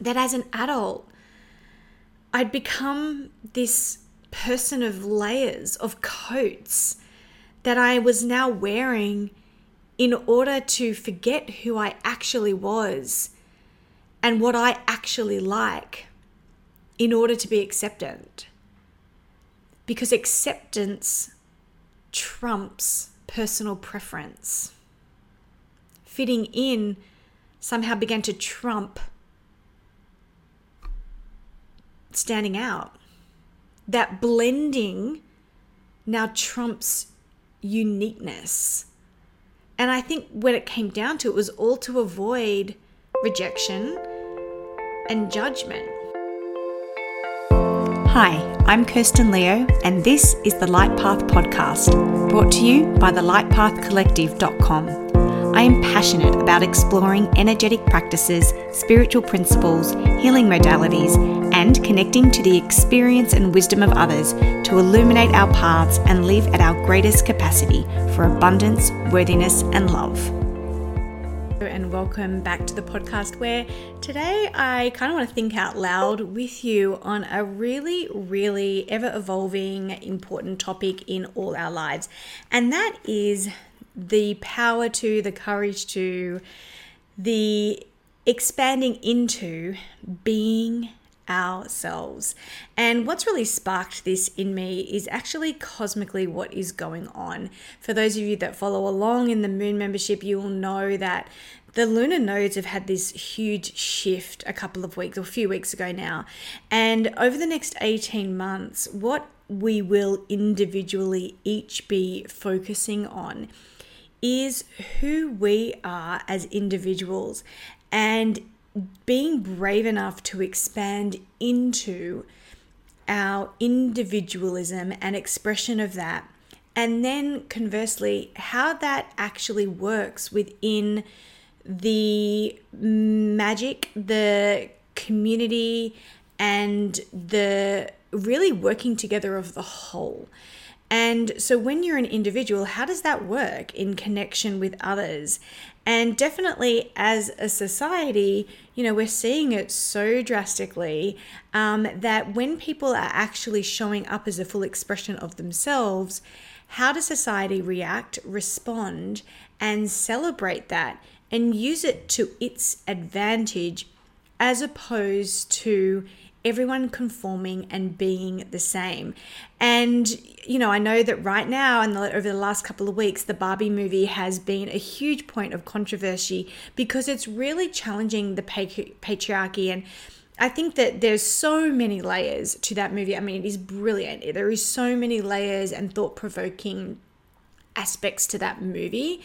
that as an adult, I'd become this person of layers, of coats that I was now wearing in order to forget who I actually was and what I actually like in order to be accepted. Because acceptance trumps personal preference. Fitting in somehow began to trump standing out. That blending now trumps uniqueness. And I think when it came down to it, it was all to avoid rejection and judgment. Hi, I'm Kirsten Leo, and this is the Light Path Podcast, brought to you by the lightpathcollective.com. I am passionate about exploring energetic practices, spiritual principles, healing modalities, and connecting to the experience and wisdom of others to illuminate our paths and live at our greatest capacity for abundance, worthiness, and love. And welcome back to the podcast where today I kind of want to think out loud with you on a really, really ever evolving, important topic in all our lives. And that is the power to, the courage to, the expanding into being ourselves. And what's really sparked this in me is actually cosmically what is going on. For those of you that follow along in the moon membership, you will know that the lunar nodes have had this huge shift a couple of weeks or a few weeks ago now. And over the next 18 months, what we will individually each be focusing on is who we are as individuals and being brave enough to expand into our individualism and expression of that. And then conversely, how that actually works within the magic, the community, and the really working together of the whole. And so, when you're an individual, how does that work in connection with others? And definitely, as a society, you know, we're seeing it so drastically um, that when people are actually showing up as a full expression of themselves, how does society react, respond, and celebrate that and use it to its advantage as opposed to everyone conforming and being the same. And, you know, I know that right now and over the last couple of weeks, the Barbie movie has been a huge point of controversy because it's really challenging the patriarchy. And I think that there's so many layers to that movie. I mean, it is brilliant. There is so many layers and thought provoking aspects to that movie.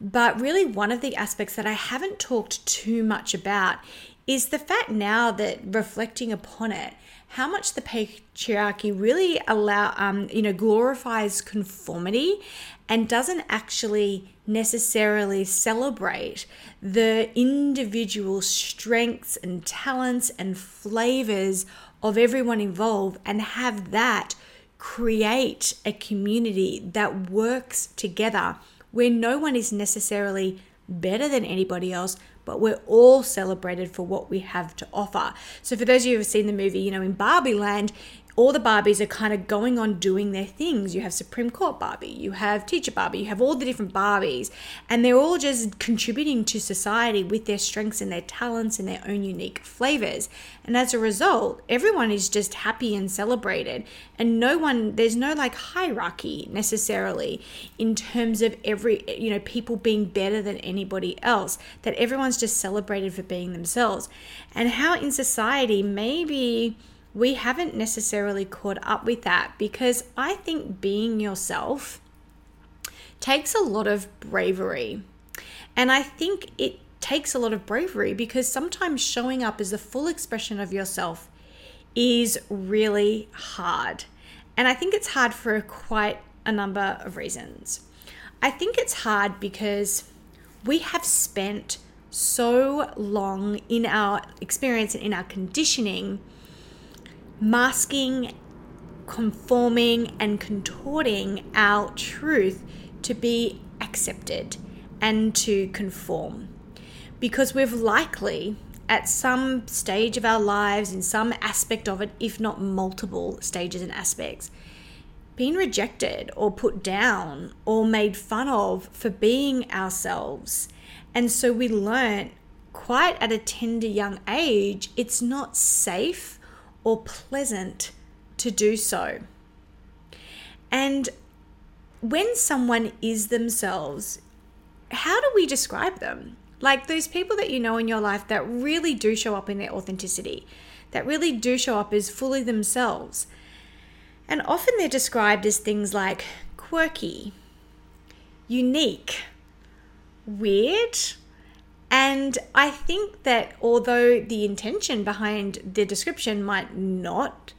But really, one of the aspects that I haven't talked too much about is the fact now that reflecting upon it, how much the patriarchy really allow um, you know glorifies conformity and doesn't actually necessarily celebrate the individual strengths and talents and flavors of everyone involved and have that create a community that works together where no one is necessarily better than anybody else, but we're all celebrated for what we have to offer. So, for those of you who have seen the movie, you know, in Barbie Land, all the Barbies are kind of going on doing their things. You have Supreme Court Barbie, you have Teacher Barbie, you have all the different Barbies, and they're all just contributing to society with their strengths and their talents and their own unique flavors. And as a result, everyone is just happy and celebrated, and no one, there's no like hierarchy necessarily in terms of every, you know, people being better than anybody else, that everyone's just celebrated for being themselves. And how in society, maybe we haven't necessarily caught up with that because I think being yourself takes a lot of bravery. And I think it takes a lot of bravery because sometimes showing up as the full expression of yourself is really hard. And I think it's hard for quite a number of reasons. I think it's hard because we have spent so long in our experience and in our conditioning masking, conforming, and contorting our truth to be accepted and to conform. Because we've likely at some stage of our lives, in some aspect of it, if not multiple stages and aspects, been rejected or put down or made fun of for being ourselves. And so we learn quite at a tender young age, it's not safe or pleasant to do so. And when someone is themselves, how do we describe them? Like those people that you know in your life that really do show up in their authenticity, that really do show up as fully themselves. And often they're described as things like quirky, unique, weird. And I think that although the intention behind the description might not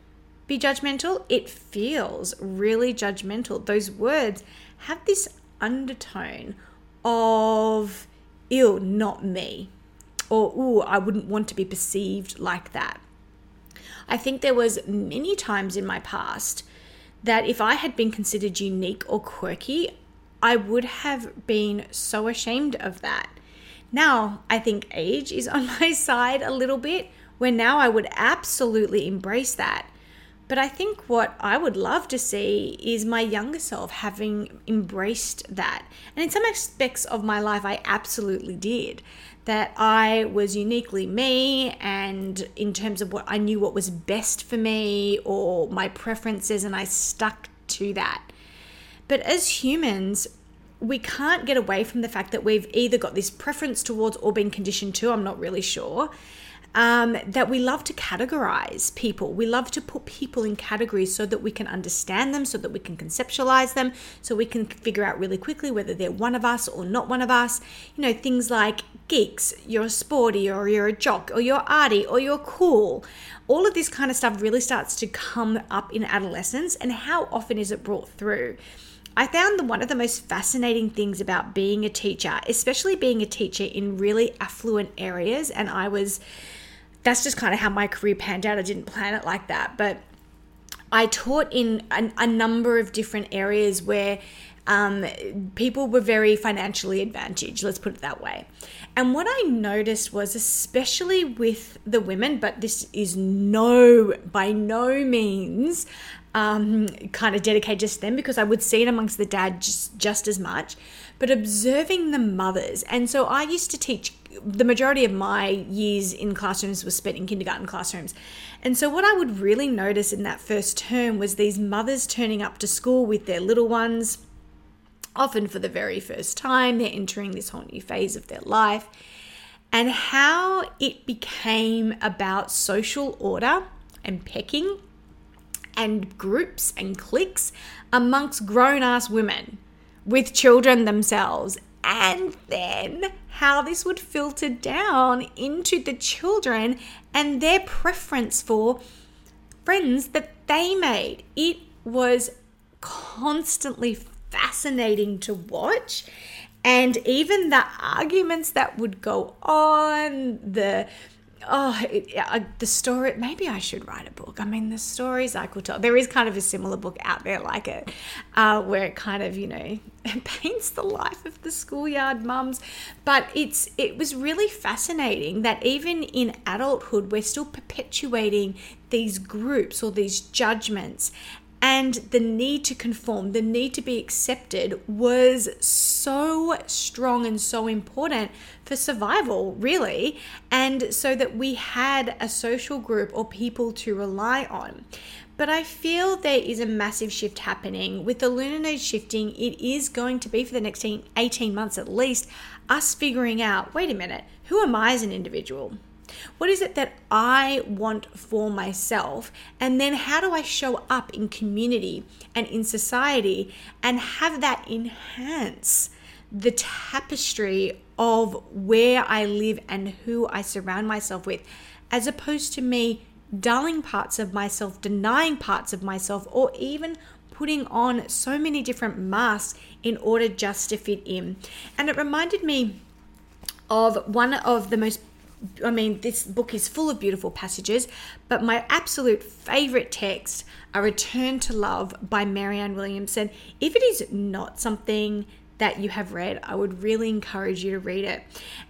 be judgmental, it feels really judgmental. Those words have this undertone of, ew, not me. Or, ooh, I wouldn't want to be perceived like that. I think there was many times in my past that if I had been considered unique or quirky, I would have been so ashamed of that. Now, I think age is on my side a little bit, where now I would absolutely embrace that but I think what I would love to see is my younger self having embraced that. And in some aspects of my life, I absolutely did. That I was uniquely me, and in terms of what I knew what was best for me or my preferences, and I stuck to that. But as humans, we can't get away from the fact that we've either got this preference towards or been conditioned to, I'm not really sure, um, that we love to categorize people. We love to put people in categories so that we can understand them, so that we can conceptualize them, so we can figure out really quickly whether they're one of us or not one of us. You know, things like geeks, you're sporty, or you're a jock, or you're arty, or you're cool. All of this kind of stuff really starts to come up in adolescence, and how often is it brought through? I found that one of the most fascinating things about being a teacher, especially being a teacher in really affluent areas, and I was that's just kind of how my career panned out. I didn't plan it like that, but I taught in a, a number of different areas where um, people were very financially advantaged, let's put it that way. And what I noticed was, especially with the women, but this is no, by no means um, kind of dedicate just them because I would see it amongst the dads just, just as much, but observing the mothers. And so I used to teach the majority of my years in classrooms was spent in kindergarten classrooms. And so, what I would really notice in that first term was these mothers turning up to school with their little ones, often for the very first time. They're entering this whole new phase of their life, and how it became about social order and pecking and groups and cliques amongst grown ass women with children themselves and then how this would filter down into the children and their preference for friends that they made. It was constantly fascinating to watch. And even the arguments that would go on, the oh, it, uh, the story. Maybe I should write a book. I mean, the stories I could tell. There is kind of a similar book out there like it, uh, where it kind of you know paints the life of the schoolyard mums. But it's it was really fascinating that even in adulthood, we're still perpetuating these groups or these judgments and the need to conform, the need to be accepted was so strong and so important for survival, really. And so that we had a social group or people to rely on. But I feel there is a massive shift happening. With the lunar node shifting, it is going to be for the next 18 months at least us figuring out wait a minute, who am I as an individual? What is it that I want for myself? And then how do I show up in community and in society and have that enhance the tapestry of where I live and who I surround myself with, as opposed to me dulling parts of myself, denying parts of myself, or even putting on so many different masks in order just to fit in. And it reminded me of one of the most I mean, this book is full of beautiful passages, but my absolute favorite text, A Return to Love by Marianne Williamson, if it is not something that you have read, I would really encourage you to read it.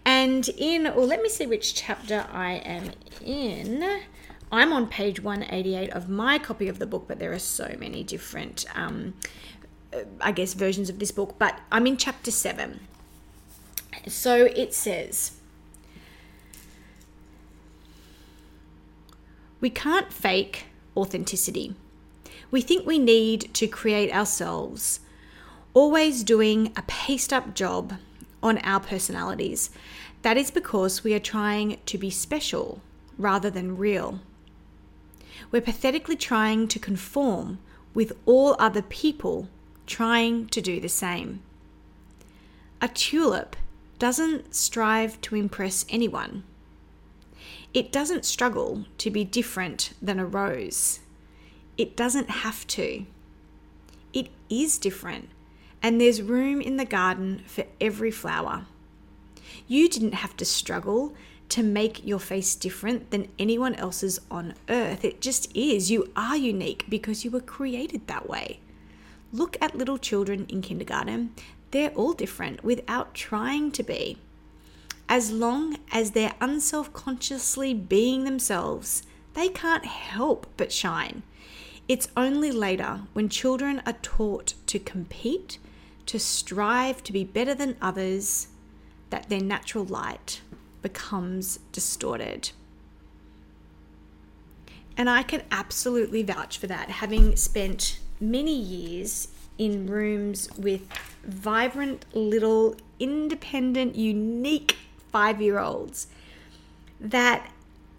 And in, or let me see which chapter I am in. I'm on page 188 of my copy of the book, but there are so many different, um, uh, I guess, versions of this book. But I'm in chapter 7. So it says, We can't fake authenticity. We think we need to create ourselves, always doing a paste up job on our personalities. That is because we are trying to be special rather than real. We're pathetically trying to conform with all other people trying to do the same. A tulip doesn't strive to impress anyone. It doesn't struggle to be different than a rose. It doesn't have to. It is different, and there's room in the garden for every flower. You didn't have to struggle to make your face different than anyone else's on earth. It just is. You are unique because you were created that way. Look at little children in kindergarten. They're all different without trying to be as long as they're unself consciously being themselves, they can't help but shine. It's only later when children are taught to compete, to strive to be better than others, that their natural light becomes distorted. And I can absolutely vouch for that, having spent many years in rooms with vibrant little independent, unique five year olds that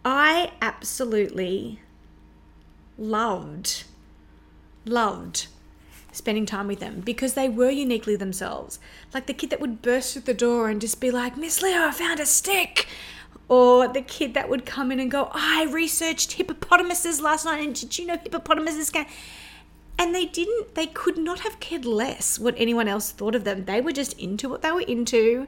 I absolutely loved, loved spending time with them because they were uniquely themselves. Like the kid that would burst through the door and just be like, Miss Leo, I found a stick. Or the kid that would come in and go, I researched hippopotamuses last night and did you know hippopotamuses can. And they didn't, they could not have cared less what anyone else thought of them. They were just into what they were into.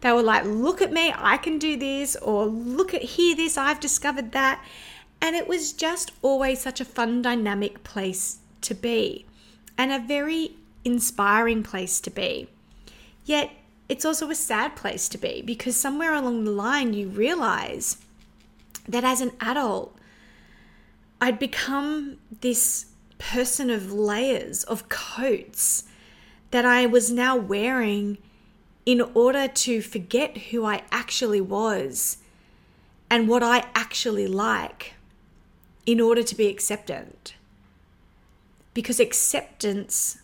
They were like, look at me, I can do this, or look at hear this, I've discovered that. And it was just always such a fun, dynamic place to be, and a very inspiring place to be. Yet, it's also a sad place to be because somewhere along the line you realize that as an adult, I'd become this person of layers, of coats that I was now wearing in order to forget who I actually was and what I actually like in order to be accepted. Because acceptance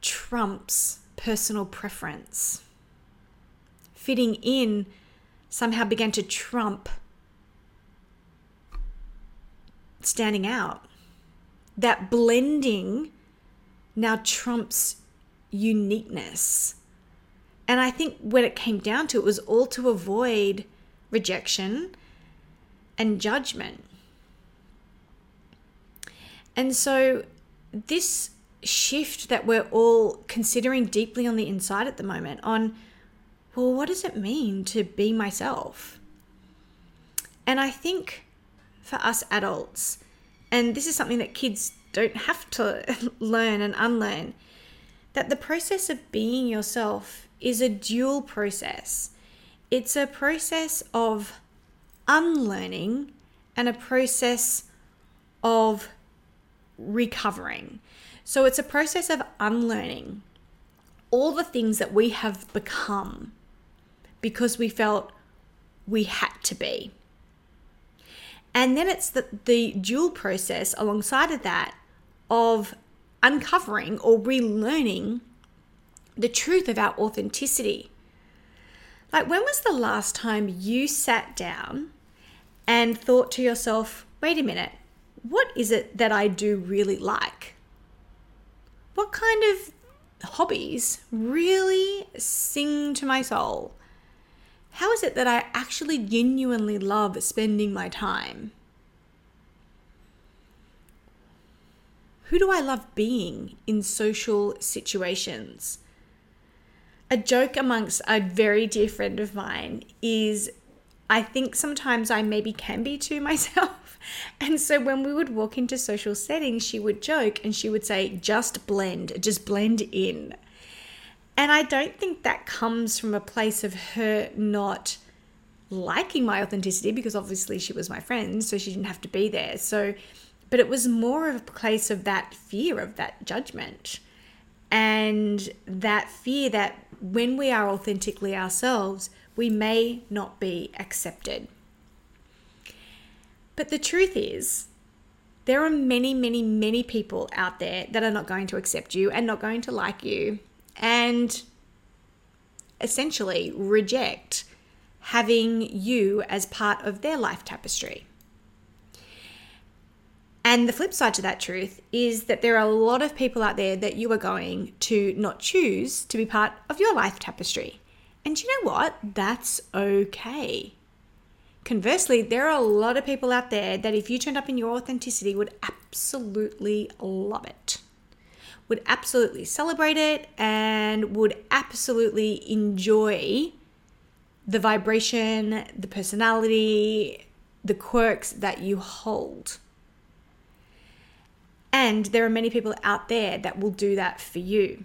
trumps personal preference. Fitting in somehow began to trump standing out. That blending now trumps uniqueness. And I think when it came down to it, it was all to avoid rejection and judgment. And so, this shift that we're all considering deeply on the inside at the moment on, well, what does it mean to be myself? And I think for us adults, and this is something that kids don't have to learn and unlearn, that the process of being yourself is a dual process. It's a process of unlearning and a process of recovering. So it's a process of unlearning all the things that we have become because we felt we had to be. And then it's the, the dual process alongside of that of uncovering or relearning the truth of our authenticity. Like, when was the last time you sat down and thought to yourself, wait a minute, what is it that I do really like? What kind of hobbies really sing to my soul? How is it that I actually genuinely love spending my time? Who do I love being in social situations? A joke amongst a very dear friend of mine is I think sometimes I maybe can be too myself. And so when we would walk into social settings, she would joke and she would say, just blend, just blend in. And I don't think that comes from a place of her not liking my authenticity because obviously she was my friend, so she didn't have to be there. So, but it was more of a place of that fear of that judgment and that fear that when we are authentically ourselves, we may not be accepted. But the truth is, there are many, many, many people out there that are not going to accept you and not going to like you and essentially reject having you as part of their life tapestry. And the flip side to that truth is that there are a lot of people out there that you are going to not choose to be part of your life tapestry. And you know what? That's okay. Conversely, there are a lot of people out there that if you turned up in your authenticity would absolutely love it. Would absolutely celebrate it and would absolutely enjoy the vibration, the personality, the quirks that you hold. And there are many people out there that will do that for you.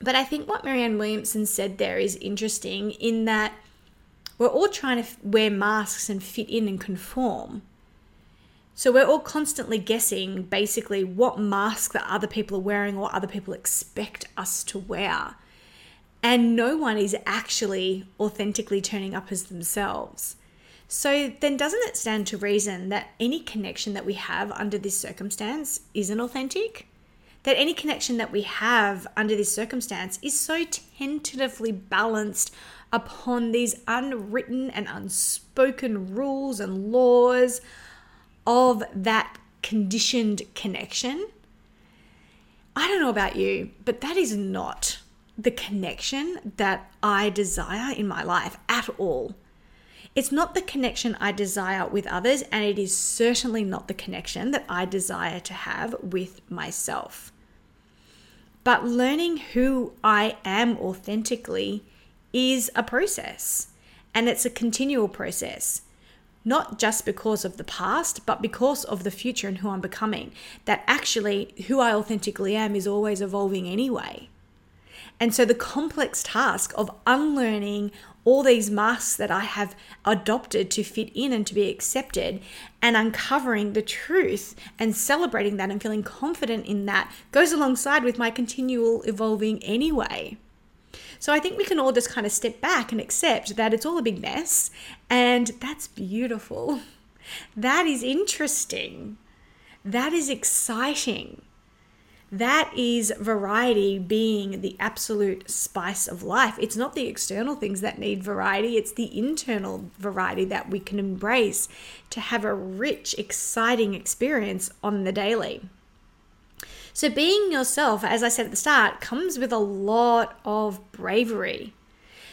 But I think what Marianne Williamson said there is interesting in that we're all trying to wear masks and fit in and conform. So we're all constantly guessing basically what mask that other people are wearing or other people expect us to wear. And no one is actually authentically turning up as themselves. So then, doesn't it stand to reason that any connection that we have under this circumstance isn't authentic? That any connection that we have under this circumstance is so tentatively balanced upon these unwritten and unspoken rules and laws of that conditioned connection. I don't know about you, but that is not the connection that I desire in my life at all. It's not the connection I desire with others, and it is certainly not the connection that I desire to have with myself. But learning who I am authentically is a process, and it's a continual process. Not just because of the past, but because of the future and who I'm becoming. That actually, who I authentically am is always evolving anyway. And so the complex task of unlearning all these masks that I have adopted to fit in and to be accepted, and uncovering the truth and celebrating that and feeling confident in that goes alongside with my continual evolving anyway. So I think we can all just kind of step back and accept that it's all a big mess, and that's beautiful. That is interesting. That is exciting. That is variety being the absolute spice of life. It's not the external things that need variety, it's the internal variety that we can embrace to have a rich, exciting experience on the daily. So, being yourself, as I said at the start, comes with a lot of bravery.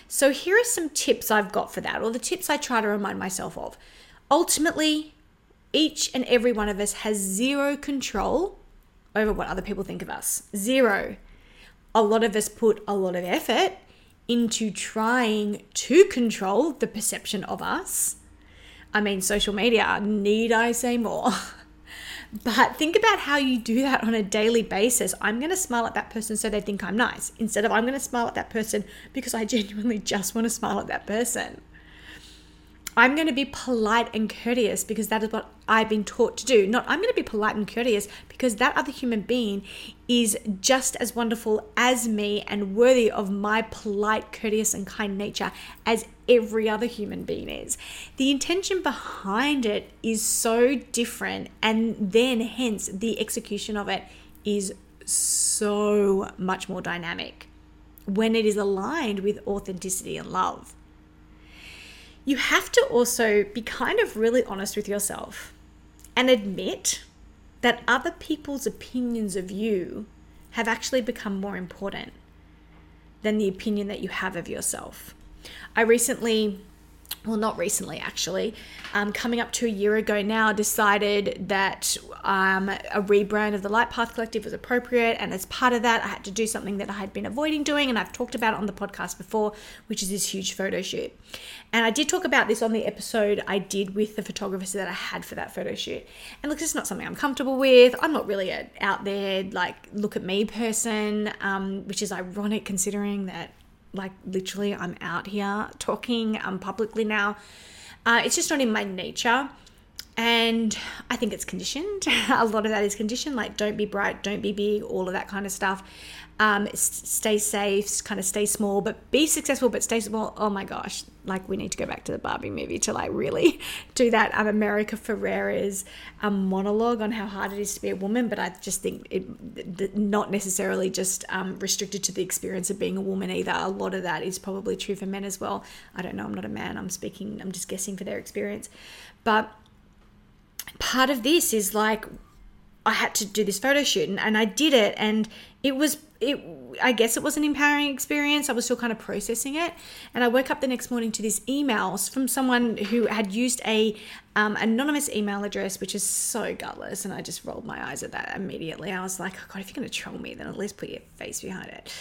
So, here are some tips I've got for that, or the tips I try to remind myself of. Ultimately, each and every one of us has zero control over what other people think of us. Zero. A lot of us put a lot of effort into trying to control the perception of us. I mean, social media, need I say more? but think about how you do that on a daily basis. I'm going to smile at that person so they think I'm nice, instead of I'm going to smile at that person because I genuinely just want to smile at that person. I'm going to be polite and courteous because that is what I've been taught to do. Not I'm going to be polite and courteous because that other human being is just as wonderful as me and worthy of my polite, courteous, and kind nature as every other human being is. The intention behind it is so different, and then hence the execution of it is so much more dynamic when it is aligned with authenticity and love you have to also be kind of really honest with yourself and admit that other people's opinions of you have actually become more important than the opinion that you have of yourself. I recently well, not recently actually, um, coming up to a year ago now, decided that um, a rebrand of the Light Path Collective was appropriate. And as part of that, I had to do something that I had been avoiding doing. And I've talked about it on the podcast before, which is this huge photo shoot. And I did talk about this on the episode I did with the photographer that I had for that photo shoot. And look, it's not something I'm comfortable with. I'm not really a out there, like, look at me person, um, which is ironic considering that like literally I'm out here talking um, publicly now. Uh, it's just not in my nature. And I think it's conditioned. a lot of that is conditioned, like don't be bright, don't be big, all of that kind of stuff um, stay safe, kind of stay small, but be successful, but stay small. Oh my gosh, like we need to go back to the Barbie movie to like really do that. Um, America Ferrera's um, monologue on how hard it is to be a woman, but I just think it not necessarily just um, restricted to the experience of being a woman either. A lot of that is probably true for men as well. I don't know. I'm not a man. I'm speaking. I'm just guessing for their experience, but part of this is like I had to do this photo shoot and, and I did it and it was it I guess it was an empowering experience. I was still kind of processing it. And I woke up the next morning to this emails from someone who had used a um, anonymous email address, which is so gutless. And I just rolled my eyes at that immediately. I was like, oh God, if you're going to troll me, then at least put your face behind it.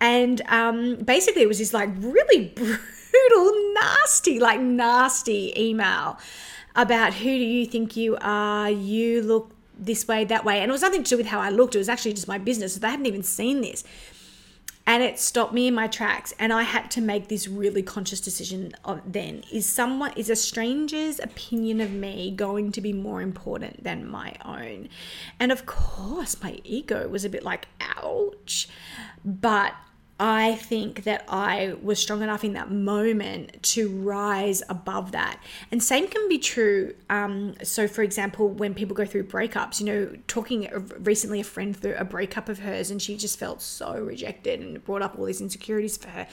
And um, basically, it was this like really brutal, nasty, like nasty email about who do you think you are? You look this way, that way. And it was nothing to do with how I looked. It was actually just my business. So they hadn't even seen this. And it stopped me in my tracks. And I had to make this really conscious decision of then. Is someone is a stranger's opinion of me going to be more important than my own? And of course my ego was a bit like, ouch. But I think that I was strong enough in that moment to rise above that. And same can be true. Um, so, for example, when people go through breakups, you know, talking recently, a friend through a breakup of hers, and she just felt so rejected and brought up all these insecurities for her.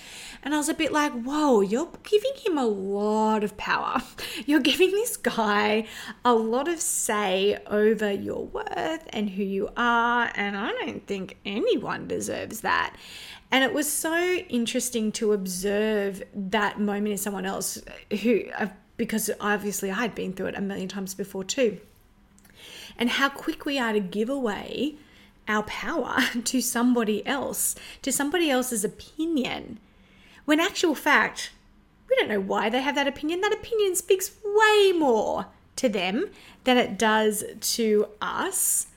And I was a bit like, whoa, you're giving him a lot of power. You're giving this guy a lot of say over your worth and who you are. And I don't think anyone deserves that. And it was so interesting to observe that moment in someone else who, uh, because obviously I had been through it a million times before too. And how quick we are to give away our power to somebody else, to somebody else's opinion. When actual fact, we don't know why they have that opinion. That opinion speaks way more to them than it does to us.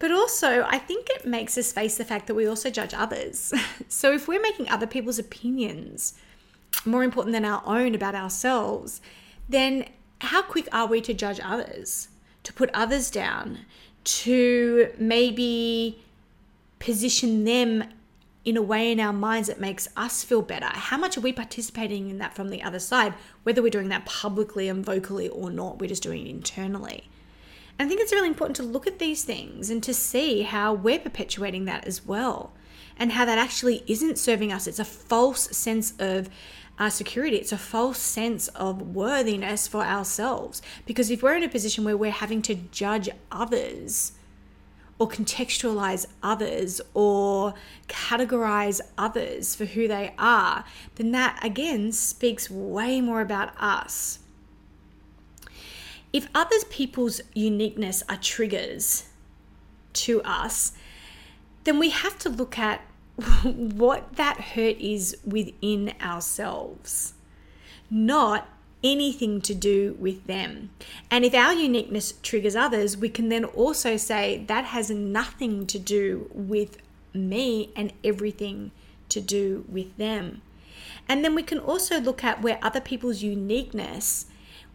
But also, I think it makes us face the fact that we also judge others. so if we're making other people's opinions more important than our own about ourselves, then how quick are we to judge others, to put others down, to maybe position them in a way in our minds that makes us feel better? How much are we participating in that from the other side, whether we're doing that publicly and vocally or not? We're just doing it internally. I think it's really important to look at these things and to see how we're perpetuating that as well, and how that actually isn't serving us. It's a false sense of uh, security, it's a false sense of worthiness for ourselves. Because if we're in a position where we're having to judge others, or contextualize others or categorize others for who they are, then that again speaks way more about us if other people's uniqueness are triggers to us, then we have to look at what that hurt is within ourselves, not anything to do with them. And if our uniqueness triggers others, we can then also say that has nothing to do with me and everything to do with them. And then we can also look at where other people's uniqueness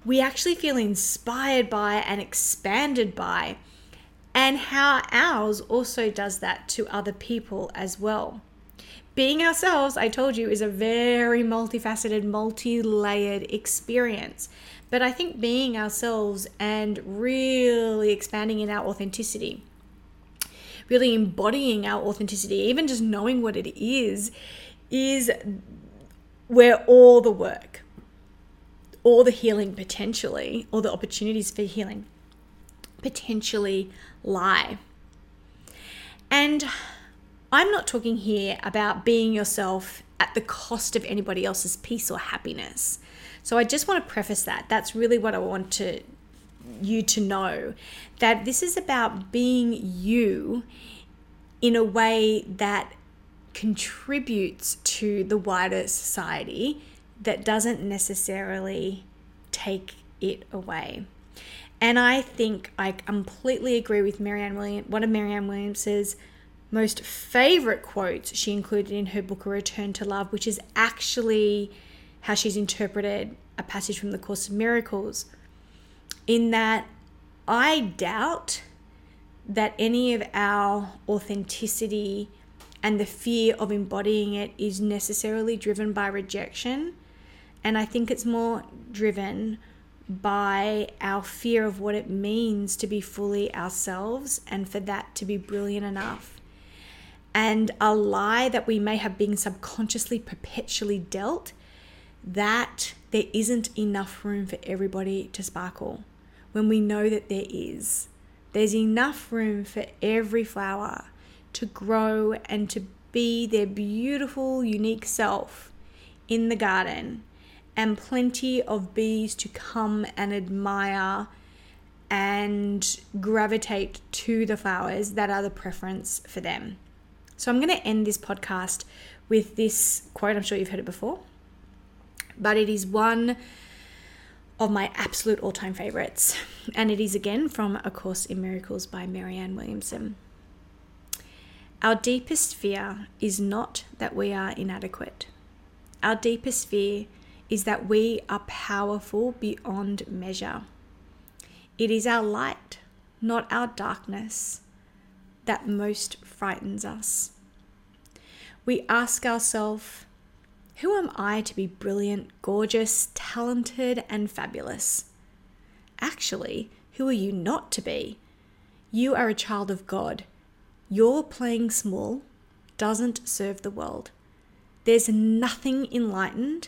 we actually feel inspired by and expanded by, and how ours also does that to other people as well. Being ourselves, I told you, is a very multifaceted, multi layered experience. But I think being ourselves and really expanding in our authenticity, really embodying our authenticity, even just knowing what it is, is where all the work all the healing potentially, or the opportunities for healing potentially lie. And I'm not talking here about being yourself at the cost of anybody else's peace or happiness. So I just want to preface that. That's really what I want to you to know that this is about being you in a way that contributes to the wider society that doesn't necessarily take it away. And I think I completely agree with Marianne Williams. One of Marianne Williams's most favorite quotes she included in her book A Return to Love, which is actually how she's interpreted a passage from the Course of Miracles, in that I doubt that any of our authenticity and the fear of embodying it is necessarily driven by rejection. And I think it's more driven by our fear of what it means to be fully ourselves and for that to be brilliant enough. And a lie that we may have been subconsciously perpetually dealt that there isn't enough room for everybody to sparkle when we know that there is. There's enough room for every flower to grow and to be their beautiful, unique self in the garden, and plenty of bees to come and admire and gravitate to the flowers that are the preference for them. So, I'm going to end this podcast with this quote. I'm sure you've heard it before but it is one of my absolute all time favorites. And it is again from A Course in Miracles by Marianne Williamson. Our deepest fear is not that we are inadequate. Our deepest fear is that we are powerful beyond measure. It is our light, not our darkness, that most frightens us. We ask ourselves, who am I to be brilliant, gorgeous, talented, and fabulous? Actually, who are you not to be? You are a child of God. Your playing small doesn't serve the world. There's nothing enlightened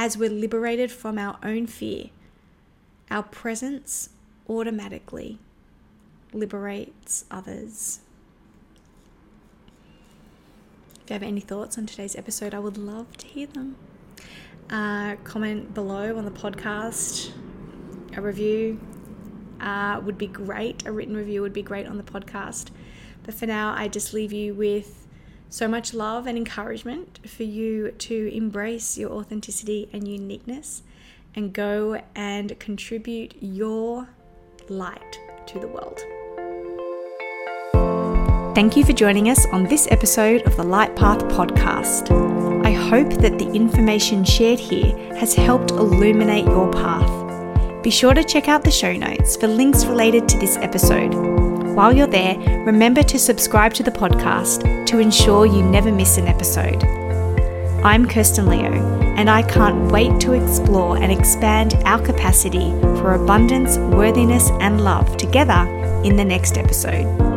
As we're liberated from our own fear, our presence automatically liberates others. If you have any thoughts on today's episode, I would love to hear them. Uh, comment below on the podcast. A review uh, would be great. A written review would be great on the podcast. But for now, I just leave you with so much love and encouragement for you to embrace your authenticity and uniqueness and go and contribute your light to the world. Thank you for joining us on this episode of the Light Path podcast. I hope that the information shared here has helped illuminate your path. Be sure to check out the show notes for links related to this episode. While you're there, remember to subscribe to the podcast to ensure you never miss an episode. I'm Kirsten Leo, and I can't wait to explore and expand our capacity for abundance, worthiness, and love together in the next episode.